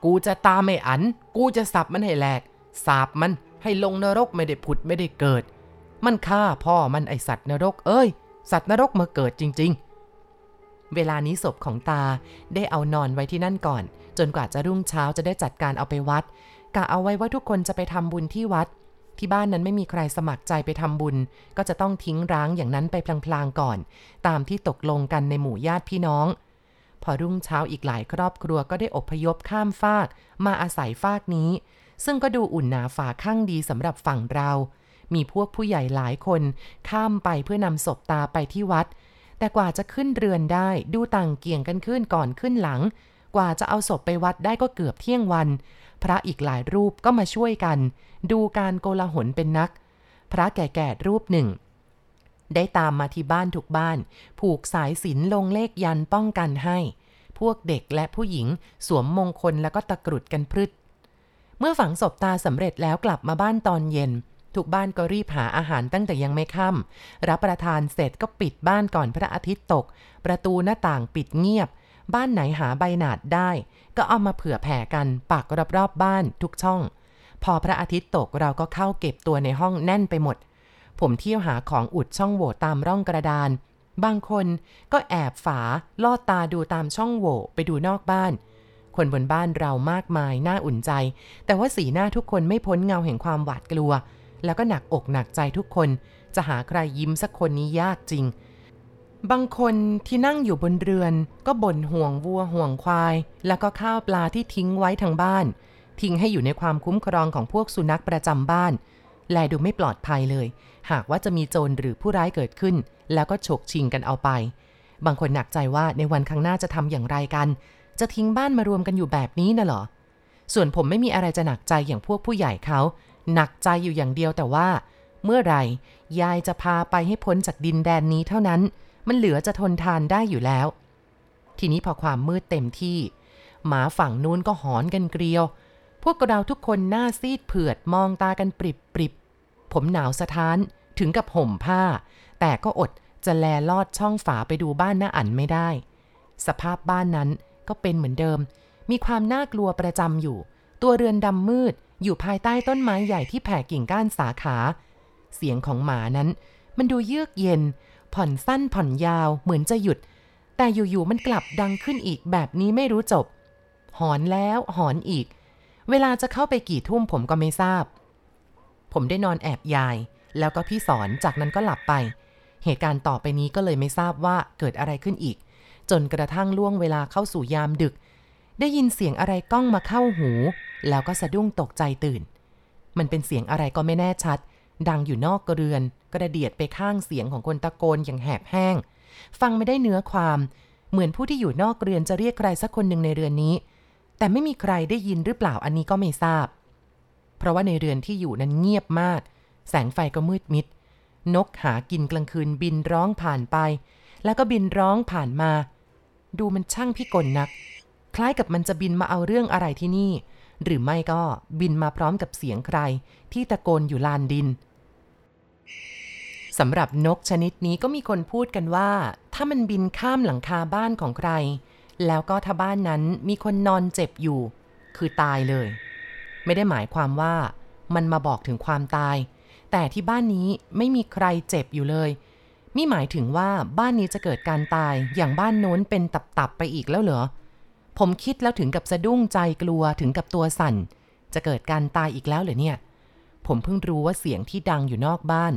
กูจะตามไม่อัน กูจะสับมันให้แหลก สาบมันให้ลงนรกไม่ได้ผุดไม่ได้เกิด มันฆ่าพ่อมันไอสัตว์นรกเอ้ย สัตว์นรกมาเกิดจริง ๆ เวลานี้ศพของตาได้เอานอนไว้ที่นั่นก่อน จนกว่าจะรุ่งเช้าจะได้จัดการเอาไปวัดกะเอาไว้ว่าทุกคนจะไปทำบุญที่วัด ที่บ้านนั้นไม่มีใครสมัครใจไปทำบุญ ก็จะต้องทิ้งร้างอย่างนั้นไปพลางๆก่อน ตามที่ตกลงกันในหมู่ญาติพี่น้อง พอรุ่งเช้าอีกหลายครอบครัวก็ได้อพยพข้ามฟาก มาอาศัยฟากนี้ ซึ่งก็ดูอุ่นหนาฝาข้างดีสำหรับฝั่งเรา มีพวกผู้ใหญ่หลายคน ข้ามไปเพื่อนำศพตาไปที่วัด แต่กว่าจะขึ้นเรือนได้ดูต่างเกี่ยงกันขึ้นก่อนขึ้นหลัง กว่าจะเอาศพไปวัดได้ก็เกือบเที่ยงวัน พระอีกหลายรูปก็มาช่วยกัน ดูการโกลาหลเป็นนัก พระแก่ๆรูปหนึ่ง ได้ตามมาที่บ้านทุกบ้าน ผูกสายสิญจนลงเลขยันป้องกันให้ พวกเด็กและผู้หญิงสวมมงคลแล้วก็ตะกรุดกันพรึด เมื่อฝังศพตาสำเร็จแล้วกลับมาบ้านตอนเย็น ทุกบ้านก็รีบหาอาหารตั้งแต่ยังไม่ค่ำรับประทานเสร็จก็ปิดบ้านก่อนพระอาทิตย์ตก ประตูหน้าต่างปิดเงียบ บ้านไหนหาใบหนาดได้ ก็เอามาเผื่อแผ่กันปักรอบๆบ้านทุกช่อง พอพระอาทิตย์ตกเราก็เข้าเก็บตัวในห้องแน่นไปหมด ผมเที่ยวหาของอุดช่องโหว่ตามร่องกระดาน บางคนก็แอบฝาลอดตาดูตามช่องโหว่ไปดูนอกบ้านคนบนบ้านเรามากมายน่าอุ่นใจ แต่ว่าสีหน้าทุกคนไม่พ้นเงาแห่งความหวาดกลัว แล้วก็หนักอกหนักใจทุกคน จะหาใครยิ้มสักคนนี้ยากจริง บางคนที่นั่งอยู่บนเรือน ก็บ่นห่วงวัวห่วงควาย แล้วก็ข้าวปลาที่ทิ้งไว้ทางบ้าน ทิ้งให้อยู่ในความคุ้มครองของพวกสุนัขประจำบ้าน แลดูไม่ปลอดภัยเลย หากว่าจะมีโจรหรือผู้ร้ายเกิดขึ้น แล้วก็ฉกชิงกันเอาไป บางคนหนักใจว่าในวันข้างหน้าจะทำอย่างไรกัน จะทิ้งบ้านมารวมกันอยู่แบบนี้น่ะเหรอส่วนผมไม่มีอะไรจะหนักใจอย่างพวกผู้ใหญ่เขา หนักใจอยู่อย่างเดียวแต่ว่า เมื่อไหร่ยายจะพาไปให้พ้นจากดินแดนนี้เท่านั้น มันเหลือจะทนทานได้อยู่แล้ว ทีนี้พอความมืดเต็มที่ หมาฝั่งนู้นก็หอนกันเกลียว พวกเราทุกคนหน้าซีดเผือดมองตากันปริบปริบผมหนาวสะท้านถึงกับห่มผ้า แต่ก็อดจะแลลอดช่องฝาไปดูบ้านหน้าอันไม่ได้ สภาพบ้านนั้นก็เป็นเหมือนเดิม มีความน่ากลัวประจำอยู่ ตัวเรือนดำมืด อยู่ภายใต้ต้นไม้ใหญ่ที่แผ่กิ่งก้านสาขา เสียงของหมานั้น มันดูเยือกเย็น ผ่อนสั้นผ่อนยาวเหมือนจะหยุด แต่อยู่ๆมันกลับดังขึ้นอีกแบบนี้ไม่รู้จบ หอนแล้วหอนอีก เวลาจะเข้าไปกี่ทุ่มผมก็ไม่ทราบ ผมได้นอนแอบยาย แล้วก็พี่สอนจากนั้นก็หลับไป เหตุการณ์ต่อไปนี้ก็เลยไม่ทราบว่าเกิดอะไรขึ้นอีก จนกระทั่งล่วงเวลาเข้าสู่ยามดึก ได้ยินเสียงอะไรก้องมาเข้าหู แล้วก็สะดุ้งตกใจตื่น มันเป็นเสียงอะไรก็ไม่แน่ชัด ดังอยู่นอกกระเรือน กระเดียดไปข้างเสียงของคนตะโกนอย่างแหบแห้ง ฟังไม่ได้เนื้อความ เหมือนผู้ที่อยู่นอกเรือนจะเรียกใครสักคนหนึ่งในเรือนนี้ แต่ไม่มีใครได้ยินหรือเปล่าอันนี้ก็ไม่ทราบ เพราะว่าในเรือนที่อยู่นั้นเงียบมาก แสงไฟก็มืดมิด นกหากินกลางคืนบินร้องผ่านไป แล้วก็บินร้องผ่านมา ดูมันช่างพิกลนัก คล้ายกับมันจะบินมาเอาเรื่องอะไรที่นี่ หรือไม่ก็บินมาพร้อมกับเสียงใคร ที่ตะโกนอยู่ลานดินสำหรับนกชนิดนี้ก็มีคนพูดกันว่า ถ้ามันบินข้ามหลังคาบ้านของใคร แล้วก็ถ้าบ้านนั้นมีคนนอนเจ็บอยู่ คือตายเลย ไม่ได้หมายความว่า มันมาบอกถึงความตาย แต่ที่บ้านนี้ไม่มีใครเจ็บอยู่เลยมิหมายถึงว่าบ้านนี้จะเกิดการตายอย่างบ้านโน้นเป็นตับๆไปอีกแล้วเหรอ ผมคิดแล้วถึงกับสะดุ้งใจกลัวถึงกับตัวสั่น จะเกิดการตายอีกแล้วเหรอเนี่ย ผมเพิ่งรู้ว่าเสียงที่ดังอยู่นอกบ้าน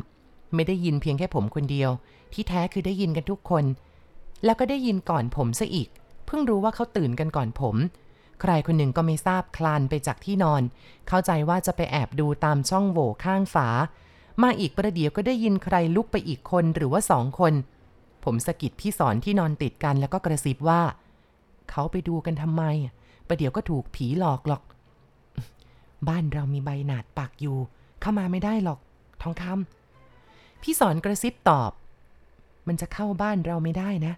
ไม่ได้ยินเพียงแค่ผมคนเดียว ที่แท้คือได้ยินกันทุกคน แล้วก็ได้ยินก่อนผมซะอีก เพิ่งรู้ว่าเขาตื่นกันก่อนผม ใครคนหนึ่งก็ไม่ทราบคลานไปจากที่นอน เข้าใจว่าจะไปแอบดูตามช่องโหว่ข้างฝา มาอีกประเดี๋ยวก็ได้ยินใครลุกไปอีกคนหรือว่าสองคน ผมสะกิดพี่สอนที่นอนติดกันแล้วก็กระซิบว่า เขาไปดูกันทำไมประเดี๋ยวก็ถูกผีหลอกหรอก บ้านเรามีใบหนาดปักอยู่ เข้ามาไม่ได้หรอก ทองคำพี่สอนกระซิบตอบ มันจะเข้าบ้านเราไม่ได้นะ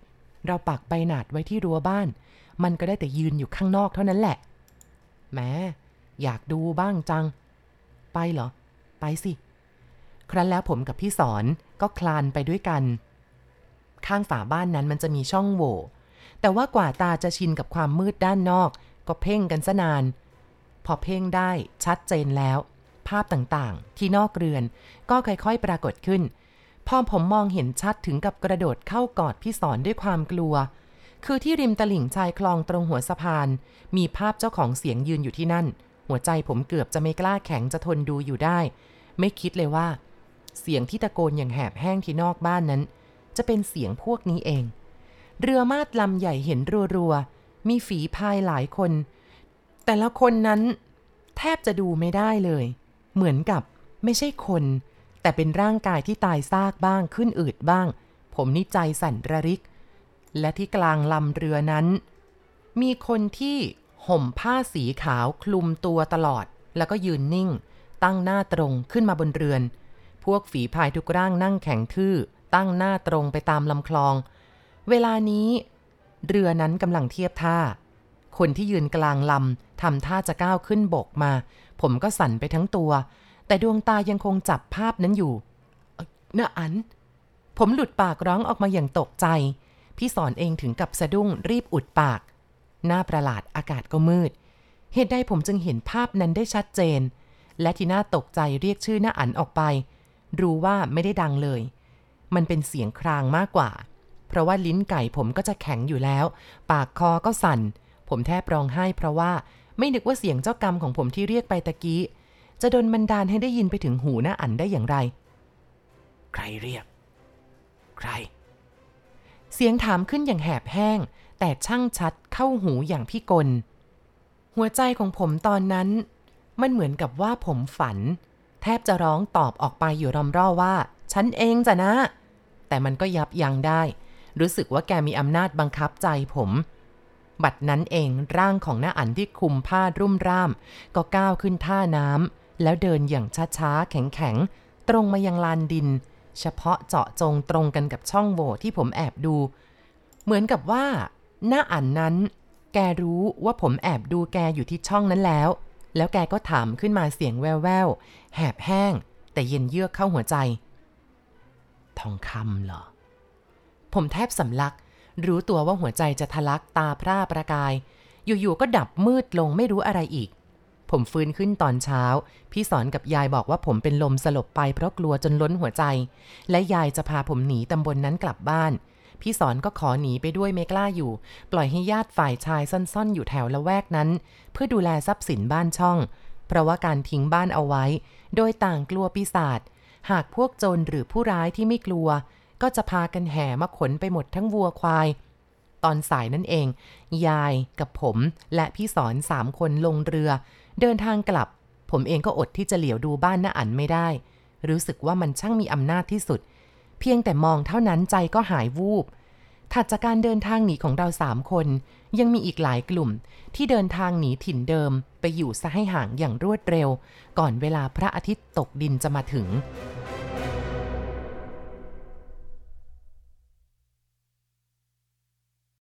เราปักใบหนาดไว้ที่รั้วบ้าน มันก็ได้แต่ยืนอยู่ข้างนอกเท่านั้นแหละแม้อยากดูบ้างจัง ไปเหรอ ไปสิ ครั้นแล้วผมกับพี่สอนก็คลานไปด้วยกัน ข้างฝาบ้านนั้นมันจะมีช่องโหว่ แต่ว่ากว่าตาจะชินกับความมืดด้านนอก ก็เพ่งกันซะนาน พอเพ่งได้ชัดเจนแล้ว ภาพต่างๆ ที่นอกเรือน ก็ค่อยๆปรากฏขึ้น พอผมมองเห็นชัดถึงกับกระโดดเข้ากอดพี่สอนด้วยความกลัว คือที่ริมตลิ่งชายคลองตรงหัวสะพาน มีภาพเจ้าของเสียงยืนอยู่ที่นั่น หัวใจผมเกือบจะไม่กล้าแข็งจะทนดูอยู่ได้ ไม่คิดเลยว่า เสียงที่ตะโกนอย่างแหบแห้งที่นอกบ้านนั้น จะเป็นเสียงพวกนี้เอง เรือมาดลำใหญ่เห็นรัวๆ มีฝีพายหลายคน แต่ละคนนั้นแทบจะดูไม่ได้เลย เหมือนกับไม่ใช่คน แต่เป็นร่างกายที่ตายซากบ้างขึ้นอืดบ้าง ผมนี่ใจสั่นระริก และที่กลางลำเรือนั้น มีคนที่ห่มผ้าสีขาวคลุมตัวตลอด แล้วก็ยืนนิ่ง ตั้งหน้าตรงขึ้นมาบนเรือน พวกฝีพายทุกร่างนั่งแข็งทื่อ ตั้งหน้าตรงไปตามลำคลอง เวลานี้ เรือนั้นกำลังเทียบท่า คนที่ยืนกลางลำทำท่าจะก้าวขึ้นบกมา ผมก็สั่นไปทั้งตัว แต่ดวงตายังคงจับภาพนั้นอยู่น่าอัน ผมหลุดปากร้องออกมาอย่างตกใจ พี่สอนเองถึงกับสะดุ้งรีบอุดปาก หน้าประหลาดอากาศก็มืด เหตุใดผมจึงเห็นภาพนั้นได้ชัดเจน และที่น่าตกใจเรียกชื่อหน้าอันออกไป รู้ว่าไม่ได้ดังเลย มันเป็นเสียงครางมากกว่า เพราะว่าลิ้นไก่ผมก็จะแข็งอยู่แล้ว ปากคอก็สั่น ผมแทบร้องไห้ เพราะว่าไม่นึกว่าเสียงเจ้ากรรมของผมที่เรียกไปตะกี้ จะโดนบันดาลให้ได้ยินไปถึงหูหน้าอันได้อย่างไร ใครเรียก ใคร เสียงถามขึ้นอย่างแหบแห้ง แต่ช่างชัดเข้าหูอย่างพี่กล หัวใจของผมตอนนั้น มันเหมือนกับว่าผมฝัน แทบจะร้องตอบออกไปอยู่รอมร่อว่า ฉันเองจ้ะนะ แต่มันก็ยับยั้งได้ รู้สึกว่าแกมีอำนาจบังคับใจผม บัดนั้นเองร่างของหน้าอันที่คลุมผ้ารุ่มร่าม ก็ก้าวขึ้นท่าน้ำแล้วเดินอย่างช้าๆ แข็งๆ ตรงมายังลานดิน เฉพาะเจาะจงตรงกันกับช่องโหว่ที่ผมแอบดู เหมือนกับว่า หน้าอันนั้น แกรู้ว่าผมแอบดูแกอยู่ที่ช่องนั้นแล้ว แล้วแกก็ถามขึ้นมาเสียงแว่วๆแหบแห้ง แต่เย็นเยือกเข้าหัวใจ ทองคำเหรอ ผมแทบสำลัก รู้ตัวว่าหัวใจจะทะลักตาพร่าประกาย อยู่ๆก็ดับมืดลงไม่รู้อะไรอีก ผมฟื้นขึ้นตอนเช้า พี่สอนกับยายบอกว่าผมเป็นลมสลบไปเพราะกลัวจนล้นหัวใจ และยายจะพาผมหนีตำบลนนั้นกลับบ้าน พี่สอนก็ขอหนีไปด้วยไม่กล้าอยู่ ปล่อยให้ญาติฝ่ายชายซ่อนๆอยู่แถวละแวกนั้น เพื่อดูแลทรัพย์สินบ้านช่อง เพราะว่าการทิ้งบ้านเอาไว้ โดยต่างกลัวปีศาจหากพวกโจรหรือผู้ร้ายที่ไม่กลัว ก็จะพากันแห่มาขนไปหมดทั้งวัวควาย ตอนสายนั่นเอง ยายกับผมและพี่สอนสามคนลงเรือ เดินทางกลับ ผมเองก็อดที่จะเหลียวดูบ้านน้าอันไม่ได้ รู้สึกว่ามันช่างมีอำนาจที่สุด เพียงแต่มองเท่านั้นใจก็หายวูบถัดจากการเดินทางหนีของเราสามคน ยังมีอีกหลายกลุ่ม ที่เดินทางหนีถิ่นเดิม ไปอยู่ซะให้ห่างอย่างรวดเร็ว ก่อนเวลาพระอาทิตย์ตกดินจะมาถึง